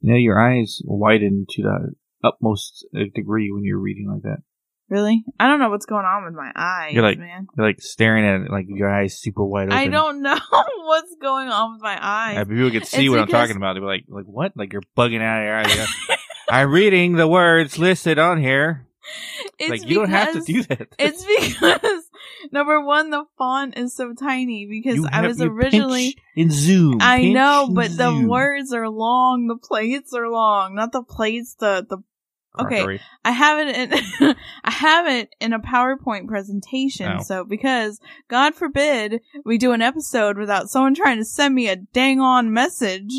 Speaker 1: You know, your eyes widen to the utmost uh, degree when you're reading like that.
Speaker 2: Really? I don't know what's going on with my eyes,
Speaker 1: You're like-
Speaker 2: man.
Speaker 1: You're like staring at it, like your eyes super wide open.
Speaker 2: I don't know what's going on with my eyes.
Speaker 1: Yeah, people could see
Speaker 2: It's
Speaker 1: what I'm talking about. They'd be like, like what? Like you're bugging out of your eyes. I'm reading the words listed on here.
Speaker 2: it's
Speaker 1: like you don't have to do that.
Speaker 2: It's because Number one, the font is so tiny because
Speaker 1: You
Speaker 2: I
Speaker 1: have-
Speaker 2: was originally.
Speaker 1: in zoom.
Speaker 2: I
Speaker 1: pinch
Speaker 2: know, but the
Speaker 1: zoom.
Speaker 2: words are long. The plates are long, not the plates. The the okay. I have it in I have it in a PowerPoint presentation.
Speaker 1: Oh.
Speaker 2: So because God forbid we do an episode without someone trying to send me a dang on message,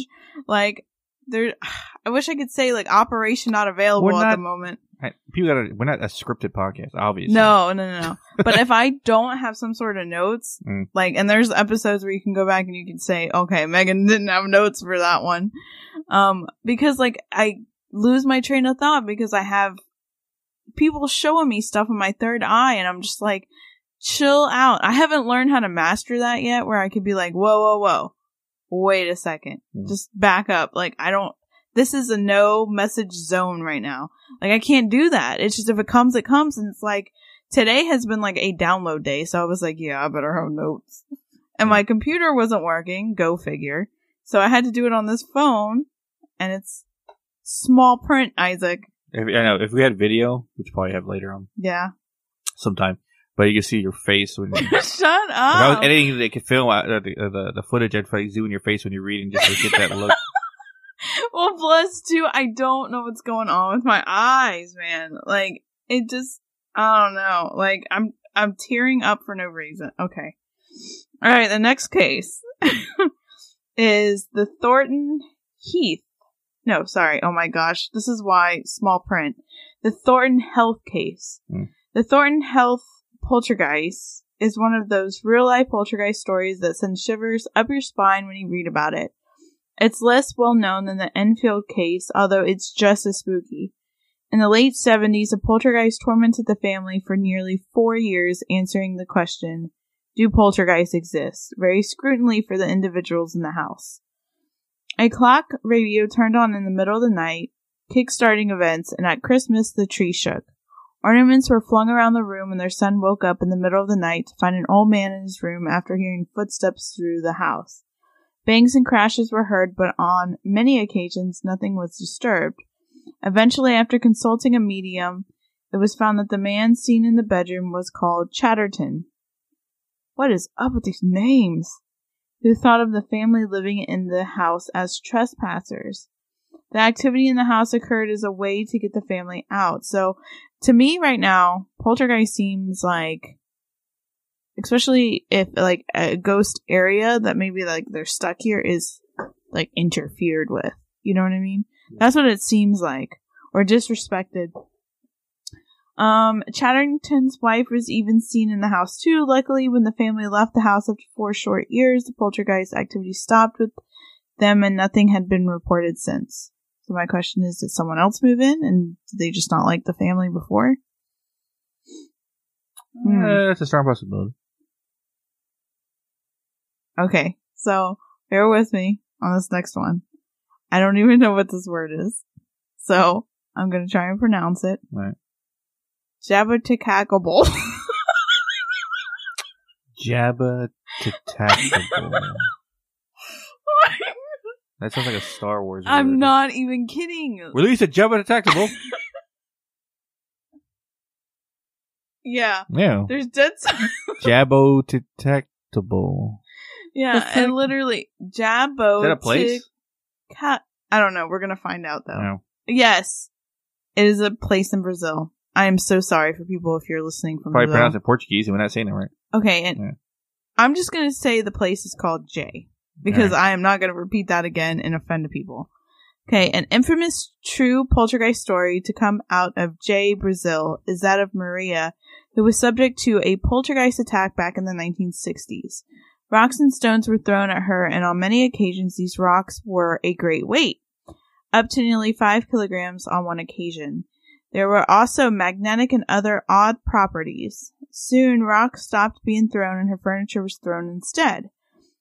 Speaker 2: like there I wish I could say like operation not available
Speaker 1: We're
Speaker 2: at the moment.
Speaker 1: I- People gotta. We're not a scripted podcast, obviously.
Speaker 2: No, no, no, no. but if I don't have some sort of notes,
Speaker 1: Mm.
Speaker 2: like, and there's episodes where you can go back and you can say, okay, Megan didn't have notes for that one. Um, because like I lose my train of thought because I have people showing me stuff in my third eye and I'm just like, chill out. I haven't learned how to master that yet where I could be like, whoa, whoa, whoa. Wait a second.
Speaker 1: Mm.
Speaker 2: Just back up. Like, I don't, this is a no message zone right now. Like, I can't do that. It's just if it comes, it comes. And it's like, today has been like a download day. So I was like, yeah, I better have notes. And my computer wasn't working. Go figure. So I had to do it on this phone and it's small print, Isaac.
Speaker 1: If, I know if we had video, which we'll probably have later on
Speaker 2: Yeah.
Speaker 1: sometime, but you can see your face when. you If
Speaker 2: Shut
Speaker 1: I was
Speaker 2: up.
Speaker 1: editing, they could film uh, the, uh, the the footage. I'd probably zoom in your face when you're reading just to get that look.
Speaker 2: well, plus two, I don't know what's going on with my eyes, man. Like it just, I don't know. Like I'm, I'm tearing up for no reason. Okay. All right. The next case is the Thornton Heath. No, sorry. Oh my gosh. This is why small print. The Thornton Health case.
Speaker 1: Hmm.
Speaker 2: The Thornton Health poltergeist is one of those real life poltergeist stories that send shivers up your spine when you read about it. It's less well known than the Enfield case, although it's just as spooky. In the late 70s, a poltergeist tormented the family for nearly four years, answering the question, Do poltergeists exist? very scrutiny for the individuals in the house. A clock radio turned on in the middle of the night, kick-starting events, and at Christmas the tree shook. Ornaments were flung around the room, and their son woke up in the middle of the night to find an old man in his room after hearing footsteps through the house. Bangs and crashes were heard, but on many occasions nothing was disturbed. Eventually, after consulting a medium, it was found that the man seen in the bedroom was called Chatterton. What is up with these names? Who thought of the family living in the house as trespassers. The activity in the house occurred as a way to get the family out. So, to me right now, poltergeist seems like especially if like a ghost area that maybe like they're stuck here is like interfered with. You know what I mean? That's what it seems like. Or disrespected. Um, Chatterton's wife was even seen in the house too. Luckily, when the family left the house after four short years, the poltergeist activity stopped with them and nothing had been reported since. So my question is, did someone else move in and did they just not like the family before? Hmm.
Speaker 1: Uh, that's a strong possibility.
Speaker 2: Okay, so bear with me on this next one. I don't even know what this word is. So I'm gonna try and pronounce it.
Speaker 1: Right.
Speaker 2: Jabbertickable.
Speaker 1: Jabba Tactable. that sounds like a Star Wars.
Speaker 2: I'm
Speaker 1: word.
Speaker 2: not even kidding.
Speaker 1: Release a Jabba Tactable.
Speaker 2: Yeah.
Speaker 1: yeah.
Speaker 2: There's dead silence.
Speaker 1: Jabbo Detectable.
Speaker 2: Yeah, and literally Jabbo.
Speaker 1: Is that a place?
Speaker 2: Cat. I don't know. We're gonna find out though.
Speaker 1: No.
Speaker 2: Yes, it is a place in Brazil. I am so sorry for people if you're listening from
Speaker 1: Probably
Speaker 2: Brazil.
Speaker 1: pronounced in Portuguese and we're not saying it right.
Speaker 2: Okay, and
Speaker 1: Yeah.
Speaker 2: I'm just gonna say the place is called J because I am not gonna repeat that again and offend people. Okay, an infamous true poltergeist story to come out of J, Brazil, is that of Maria, who was subject to a poltergeist attack back in the 1960s. Rocks and stones were thrown at her, and on many occasions these rocks were a great weight, up to nearly five kilograms on one occasion. There were also magnetic and other odd properties. Soon, rocks stopped being thrown and her furniture was thrown instead.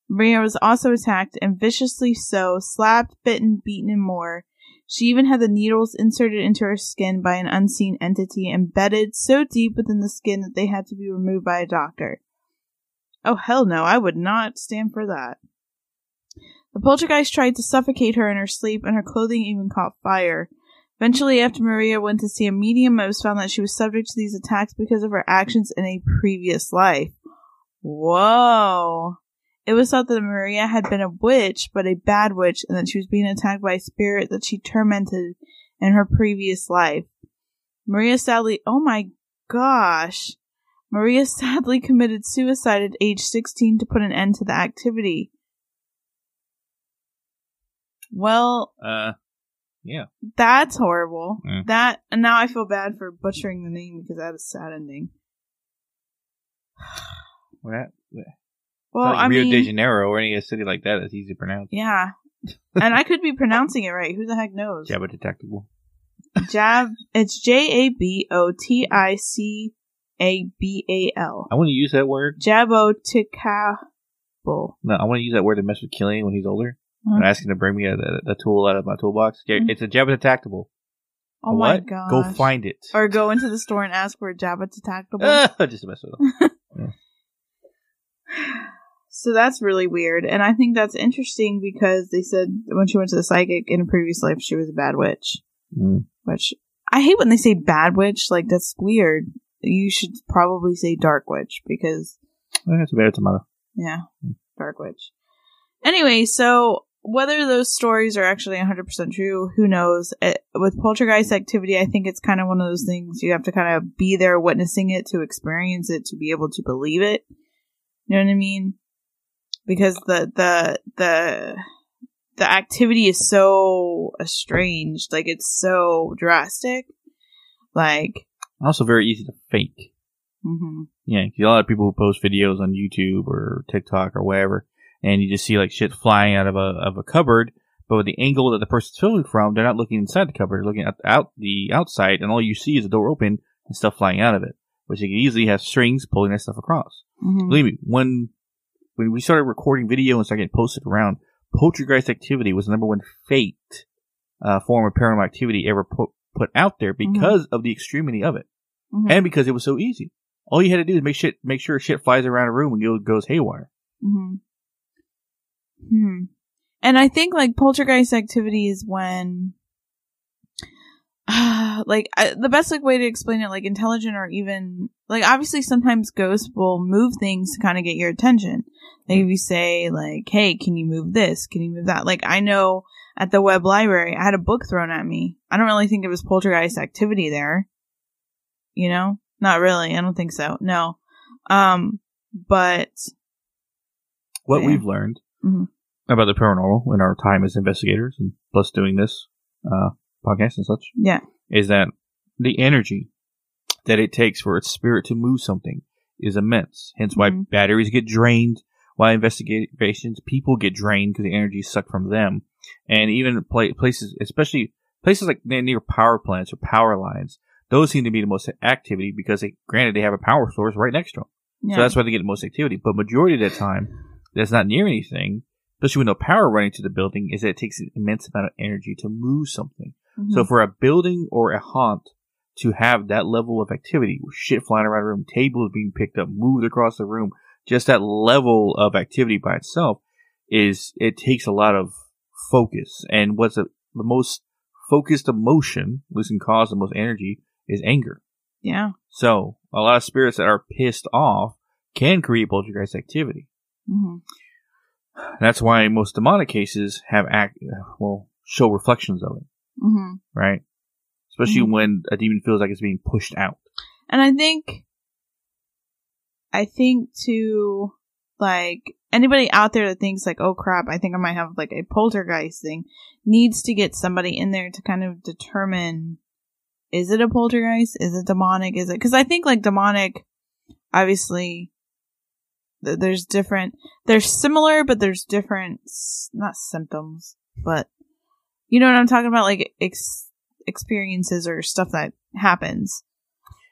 Speaker 2: Maria was also attacked and viciously so, slapped, bitten, beaten, and more. She even had the needles inserted into her skin by an unseen entity embedded so deep within the skin that they had to be removed by a doctor. Oh, hell no, I would not stand for that. The poltergeist tried to suffocate her in her sleep, and her clothing even caught fire. Eventually, after Maria went to see a medium, it was found that she was subject to these attacks because of her actions in a previous life. Whoa. It was thought that Maria had been a witch, but a bad witch, and that she was being attacked by a spirit that she tormented in her previous life. Maria sadly, oh my gosh. Maria sadly committed suicide at age 16 to put an end to the activity. Well,
Speaker 1: Uh, yeah.
Speaker 2: that's horrible.
Speaker 1: Mm.
Speaker 2: That, and now I feel bad for butchering the name because that is a sad ending.
Speaker 1: What?
Speaker 2: Well,
Speaker 1: like
Speaker 2: I
Speaker 1: Rio
Speaker 2: mean,
Speaker 1: de Janeiro or any city like that that's easy to pronounce.
Speaker 2: yeah. and I could be pronouncing it right. Who the heck knows?
Speaker 1: Jabba Detectable.
Speaker 2: Jab. It's J A B O T I C A B A L.
Speaker 1: I want to use that word.
Speaker 2: Jaboticable.
Speaker 1: No, I want to use that word to mess with Killian when he's older.
Speaker 2: Mhm.
Speaker 1: And ask him to bring me a, a, a tool out of my toolbox. Yeah,
Speaker 2: Mhm.
Speaker 1: It's a Jabba Detectable.
Speaker 2: Oh
Speaker 1: A
Speaker 2: my god.
Speaker 1: Go find it.
Speaker 2: Or go into the store and ask for a.
Speaker 1: Ah, just to mess with him.
Speaker 2: So that's really weird. And I think that's interesting because they said when she went to the psychic in a previous life, she was a bad witch.
Speaker 1: Mm.
Speaker 2: Which I hate when they say bad witch. Like, that's weird. You should probably say dark witch because,
Speaker 1: It's a better tomato.
Speaker 2: yeah, dark witch. Anyway, so whether those stories are actually 100% true, who knows? It, with poltergeist activity, I think it's kind of one of those things you have to kind of be there witnessing it to experience it to be able to believe it. You know what I mean? Because the, the, the, the activity is so estranged. Like, it's so drastic. Like,
Speaker 1: Also very easy to fake.
Speaker 2: hmm
Speaker 1: Yeah, 'cause a lot of people who post videos on YouTube or TikTok or wherever, and you just see like shit flying out of a of a cupboard, but with the angle that the person's filming from, they're not looking inside the cupboard, they're looking at out the outside, and all you see is the door open and stuff flying out of it, which you can easily have strings pulling that stuff across.
Speaker 2: hmm
Speaker 1: Believe me, when when we started recording video and started getting posted around, poltergeist activity was the number one faked uh, form of paranormal activity ever put put out there because of the extremity of it
Speaker 2: hmm
Speaker 1: and because it was so easy. All you had to do is make shit, make sure shit flies around a room and it goes haywire.
Speaker 2: hmm Hmm. And I think like poltergeist activity is when, like I, the best like way to explain it, like intelligent or even like obviously sometimes ghosts will move things to kind of get your attention. Like if you say like, "Hey, can you move this? Can you move that?" Like I know at the web library, I had a book thrown at me. I don't really think it was poltergeist activity there. You know, not really. I don't think so. No. Um, but
Speaker 1: What
Speaker 2: Yeah.
Speaker 1: we've learned
Speaker 2: Mhm.
Speaker 1: about the paranormal in our time as investigators and plus doing this uh, podcast and such
Speaker 2: yeah.
Speaker 1: is that the energy that it takes for its spirit to move something is immense. Hence why
Speaker 2: Mhm.
Speaker 1: batteries get drained, why investigations people get drained because the energy is sucked from them, and even pla- places, especially places like near power plants or power lines, those seem to be the most activity because they, granted they have a power source right next to them.
Speaker 2: Yeah.
Speaker 1: So that's why they get the most activity. But majority of the time, that's not near anything, especially with no power running to the building, is that it takes an immense amount of energy to move something.
Speaker 2: Mhm.
Speaker 1: So for a building or a haunt to have that level of activity, shit flying around the room, tables being picked up, moved across the room, just that level of activity by itself is it takes a lot of focus. And what's the the most focused emotion, which can cause the most energy, is anger.
Speaker 2: yeah.
Speaker 1: So a lot of spirits that are pissed off can create poltergeist activity.
Speaker 2: hmm
Speaker 1: That's why most demonic cases have act well show reflections of it,
Speaker 2: hmm
Speaker 1: right? Especially
Speaker 2: Mhm.
Speaker 1: when a demon feels like it's being pushed out.
Speaker 2: And I think, I think to like anybody out there that thinks like, oh crap, I think I might have like a poltergeist thing, needs to get somebody in there to kind of determine is it a poltergeist? Is it demonic? Is it because I think like demonic, obviously. th- There's different, they're similar, but there's different, not symptoms, but you know what I'm talking about? Like ex- experiences or stuff that happens.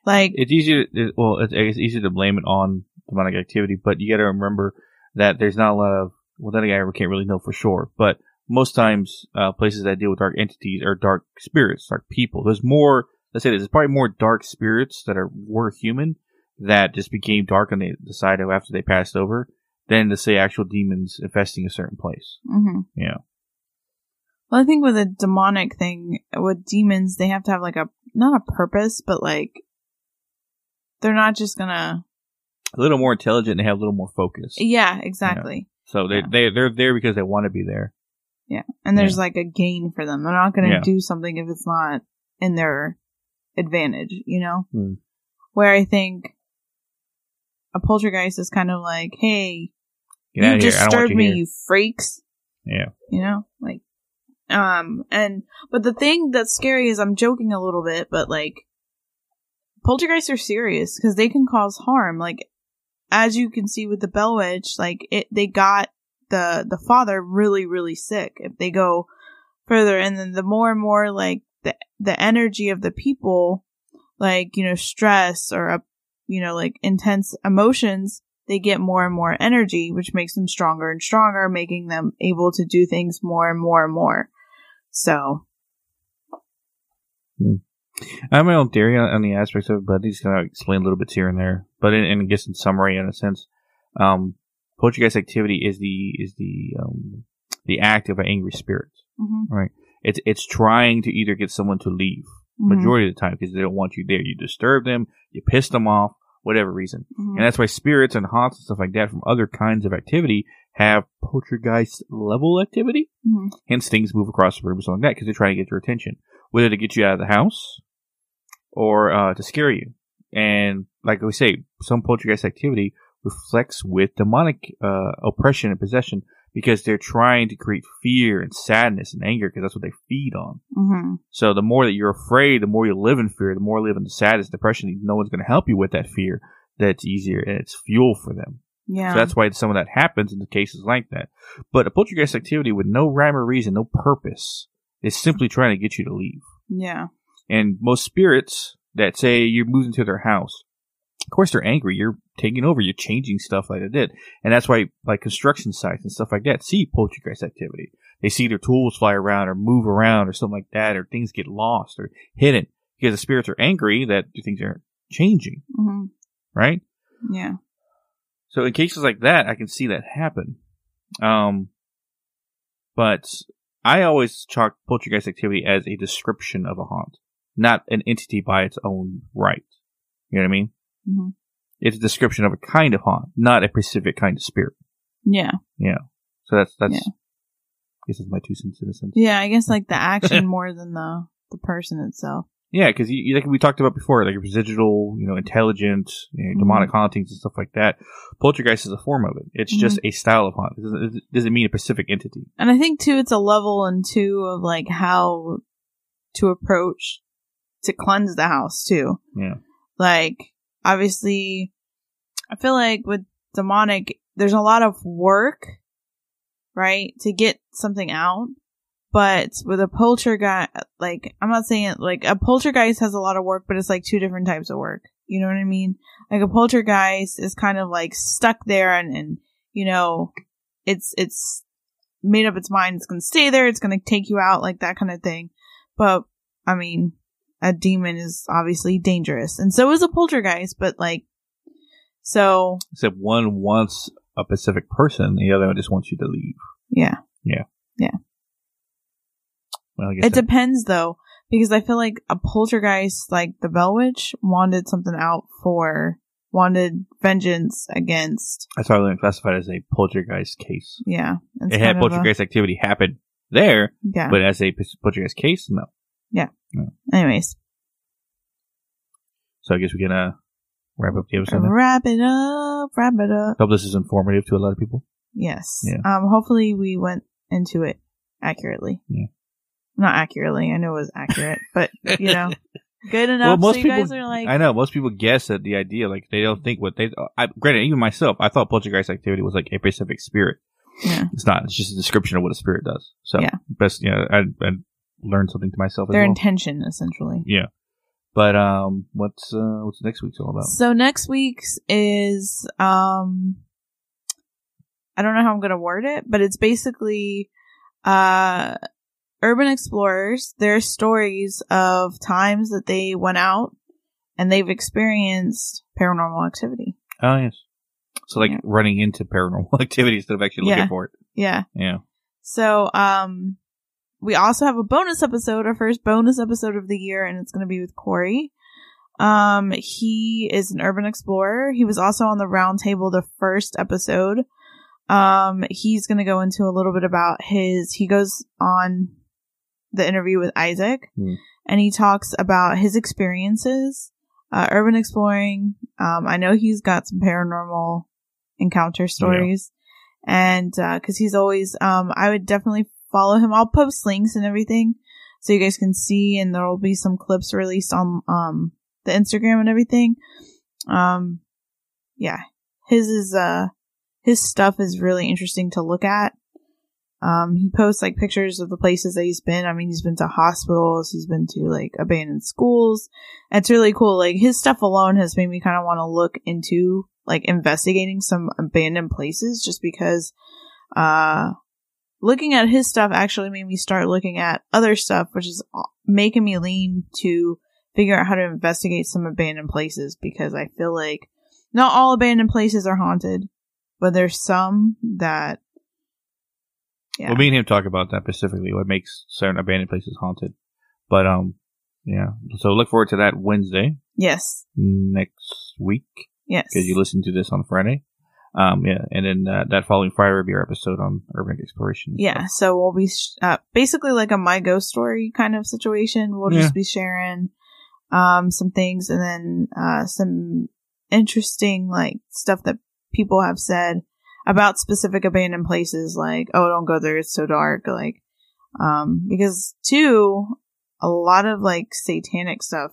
Speaker 2: Like,
Speaker 1: It's easy to well, it's, it's easy to blame it on demonic activity, but you got to remember that there's not a lot of well, then again, I can't really know for sure, but most times uh, places that deal with dark entities are dark spirits, dark people. There's more. Let's say this, there's probably more dark spirits that are were human that just became dark on the, the side of after they passed over than to say actual demons infesting a certain place.
Speaker 2: hmm
Speaker 1: Yeah.
Speaker 2: Well, I think with a demonic thing, with demons, they have to have like a not a purpose, but like they're not just gonna.
Speaker 1: A little more intelligent. They have a little more focus.
Speaker 2: Yeah, exactly.
Speaker 1: So they
Speaker 2: Yeah.
Speaker 1: they they're there because they want to be there.
Speaker 2: Yeah, and there's like a gain for them. They're not gonna
Speaker 1: Yeah.
Speaker 2: do something if it's not in their advantage. You know,
Speaker 1: Hmm.
Speaker 2: where I think a poltergeist is kind of like, hey,
Speaker 1: Get
Speaker 2: you
Speaker 1: out of here. I don't want
Speaker 2: disturbed
Speaker 1: you
Speaker 2: me,
Speaker 1: here.
Speaker 2: you freaks.
Speaker 1: Yeah.
Speaker 2: you know like um and but the thing that's scary is i'm joking a little bit but like poltergeists are serious because they can cause harm like as you can see with the bell witch like it they got the the father really really sick if they go further and then the more and more like the the energy of the people like you know stress or uh, you know like intense emotions they get more and more energy, which makes them stronger and stronger, making them able to do things more and more and more. So,
Speaker 1: I have my own theory on, the aspects of it, but it's going to explain a little bit here and there. But in, in I guess in summary, in a sense, um, poltergeist activity is the is the um, the act of an angry spirit.
Speaker 2: mhm,
Speaker 1: It's it's trying to either get someone to leave
Speaker 2: mhm,
Speaker 1: majority of the time because they don't want you there. You disturb them, you piss them off, whatever reason.
Speaker 2: mhm.
Speaker 1: And that's why spirits and haunts and stuff like that from other kinds of activity have poltergeist level activity.
Speaker 2: Mhm.
Speaker 1: Hence, things move across the room and stuff like that because they're trying to get your attention, whether to get you out of the house or uh, to scare you. And like we say, some poltergeist activity reflects with demonic uh, oppression and possession because they're trying to create fear and sadness and anger because that's what they feed on.
Speaker 2: Mhm.
Speaker 1: So the more that you're afraid, the more you live in fear, the more you live in the sadness, depression. No one's going to help you with that fear. That's easier and it's fuel for them.
Speaker 2: yeah,
Speaker 1: So that's why some of that happens in the cases like that. But a poltergeist activity with no rhyme or reason, no purpose, is simply trying to get you to leave.
Speaker 2: yeah,
Speaker 1: And most spirits that say you're moving to their house, of course they're angry. You're taking over. You're changing stuff like they did. And that's why like construction sites and stuff like that see poltergeist activity. They see their tools fly around or move around or something like that or things get lost or hidden because the spirits are angry that things are changing,
Speaker 2: hmm
Speaker 1: right?
Speaker 2: yeah,
Speaker 1: So in cases like that, I can see that happen. Um, but I always chalk poltergeist activity as a description of a haunt, not an entity by its own right. You know what I mean?
Speaker 2: Mhm.
Speaker 1: It's a description of a kind of haunt, not a specific kind of spirit.
Speaker 2: yeah, Yeah.
Speaker 1: So that's that's.
Speaker 2: Yeah.
Speaker 1: I guess that's my two cents in a sense.
Speaker 2: yeah. I guess like the action more than the the person itself.
Speaker 1: Yeah, because like we talked about before, like residual, you know, intelligent, you know,
Speaker 2: Mhm.
Speaker 1: demonic hauntings and stuff like that. Poltergeist is a form of it. It's just a style of haunt. It doesn't, it doesn't mean a specific entity.
Speaker 2: And I think too, it's a level and two of like how to approach to cleanse the house too.
Speaker 1: Yeah.
Speaker 2: Like, obviously, I feel like with demonic, there's a lot of work, right, to get something out. But with a poltergeist, like, I'm not saying it, like, a poltergeist has a lot of work, but it's like two different types of work. You know what I mean? Like, a poltergeist is kind of like stuck there and, and, you know, it's, it's made up its mind. It's going to stay there. It's going to take you out, like that kind of thing. But, I mean, a demon is obviously dangerous. And so is a poltergeist, but like, so,
Speaker 1: Except one wants a specific person, the other one just wants you to leave.
Speaker 2: yeah. Yeah. Yeah.
Speaker 1: Well, I guess
Speaker 2: It
Speaker 1: that-
Speaker 2: depends though, because I feel like a poltergeist, like the Bell Witch, wanted something out for, wanted vengeance against,
Speaker 1: that's why I classified as a poltergeist case.
Speaker 2: yeah.
Speaker 1: It had
Speaker 2: of a-
Speaker 1: poltergeist activity happen there,
Speaker 2: yeah.
Speaker 1: but as a poltergeist case, no.
Speaker 2: Anyways,
Speaker 1: So I guess we can uh, wrap up the episode. now.
Speaker 2: wrap it up, wrap it up.
Speaker 1: Hope this is informative to a lot of people.
Speaker 2: Yes.
Speaker 1: Yeah.
Speaker 2: Um, hopefully we went into it accurately.
Speaker 1: Yeah.
Speaker 2: Not accurately. I know it was accurate, but you know, good enough.
Speaker 1: Well, most
Speaker 2: so
Speaker 1: people,
Speaker 2: guys are like,
Speaker 1: I know most people guess at the idea, like they don't think what they. I, granted, even myself, I thought poltergeist activity was like a specific spirit.
Speaker 2: yeah,
Speaker 1: It's not. It's just a description of what a spirit does. So
Speaker 2: Yeah.
Speaker 1: best, you know, I, I learned something to myself
Speaker 2: their
Speaker 1: well.
Speaker 2: intention essentially.
Speaker 1: yeah. But um, what's uh, what's next week's all about?
Speaker 2: So next week's is um I don't know how I'm going to word it, but it's basically uh urban explorers, their stories of times that they went out and they've experienced paranormal activity.
Speaker 1: Oh yes. So like
Speaker 2: Yeah.
Speaker 1: running into paranormal activity instead of actually looking
Speaker 2: Yeah.
Speaker 1: for it.
Speaker 2: Yeah.
Speaker 1: Yeah.
Speaker 2: So um we also have a bonus episode, our first bonus episode of the year, and it's going to be with Corey. Um, he is an urban explorer. He was also on the roundtable the first episode. Um, he's going to go into a little bit about his, he goes on the interview with Isaac
Speaker 1: Hmm.
Speaker 2: and he talks about his experiences, uh, urban exploring. Um, I know he's got some paranormal encounter stories and, uh, cause he's always, um, I would definitely follow him. I'll post links and everything so you guys can see and there will be some clips released on, um, the Instagram and everything. Um, yeah, his is, uh, his stuff is really interesting to look at. Um, he posts like pictures of the places that he's been. I mean, he's been to hospitals, he's been to like abandoned schools. It's really cool. Like his stuff alone has made me kind of want to look into like investigating some abandoned places just because, uh, looking at his stuff actually made me start looking at other stuff, which is making me lean to figure out how to investigate some abandoned places because I feel like not all abandoned places are haunted, but there's some that. Yeah.
Speaker 1: Well, me and him talk about that specifically. What makes certain abandoned places haunted? But um, yeah. So look forward to that Wednesday
Speaker 2: yes.
Speaker 1: next week
Speaker 2: Yes.
Speaker 1: because you listen to this on Friday. Um, yeah, and then uh, that following Friday will be our episode on urban exploration.
Speaker 2: Yeah,
Speaker 1: stuff.
Speaker 2: so we'll be sh- uh, basically like a my ghost story kind of situation. We'll
Speaker 1: Yeah.
Speaker 2: just be sharing um some things and then uh some interesting like stuff that people have said about specific abandoned places like oh don't go there it's so dark like um because two a lot of like satanic stuff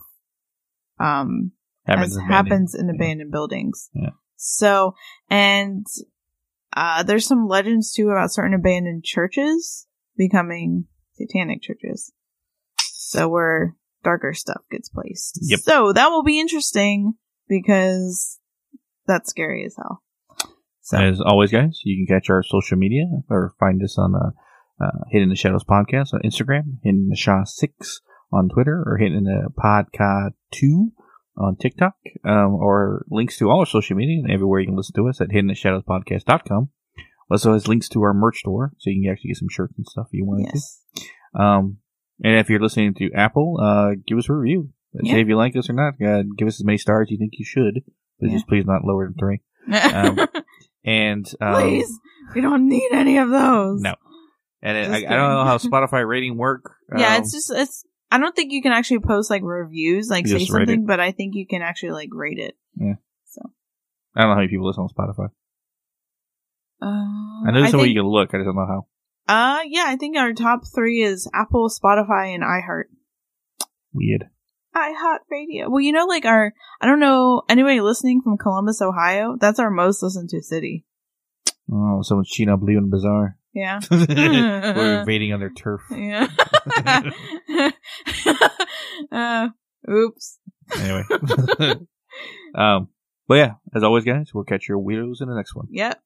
Speaker 2: um
Speaker 1: happens. in
Speaker 2: happens in
Speaker 1: Yeah.
Speaker 2: abandoned buildings.
Speaker 1: Yeah.
Speaker 2: So, and uh, there's some legends too about certain abandoned churches becoming satanic churches. So where darker stuff gets placed.
Speaker 1: Yep.
Speaker 2: So that will be interesting because that's scary as hell. So
Speaker 1: As always, guys, you can catch our social media or find us on uh, uh, Hidden in the Shadows podcast on Instagram, Hidden in the Shaw six on Twitter, or Hidden in the Podcast two on TikTok, um, or links to all our social media and everywhere you can listen to us at hiddentheshadowspodcast.com. Also has links to our merch store, so you can actually get some shirts and stuff if you want
Speaker 2: yes.
Speaker 1: to. Um, and if you're listening to Apple, uh, give us a review. Say
Speaker 2: Yeah.
Speaker 1: if you like us or not. Uh, give us as many stars you think you should, but
Speaker 2: Yeah.
Speaker 1: just please not lower than three. Um, And um,
Speaker 2: Please, we don't need any of those.
Speaker 1: No. And it, I, I don't know how. Spotify rating work.
Speaker 2: Yeah,
Speaker 1: Um,
Speaker 2: it's just it's. I don't think you can actually post like reviews, like say
Speaker 1: just rate
Speaker 2: something, but I think you can actually like rate it.
Speaker 1: Yeah.
Speaker 2: So.
Speaker 1: I don't know how many people listen on Spotify.
Speaker 2: Uh,
Speaker 1: I know there's
Speaker 2: think,
Speaker 1: you can look. I just don't know how.
Speaker 2: Uh, yeah, I think our top three is Apple, Spotify, and iHeart.
Speaker 1: Weird.
Speaker 2: iHeart Radio. Well, you know, like our, I don't know, anybody listening from Columbus, Ohio, that's our most listened to city.
Speaker 1: Oh, someone's cheating on Blue and Bizarre.
Speaker 2: Yeah.
Speaker 1: We're invading on their turf.
Speaker 2: Yeah. uh, oops.
Speaker 1: Anyway. um, but yeah, as always, guys, we'll catch your weirdos in the next one.
Speaker 2: Yep.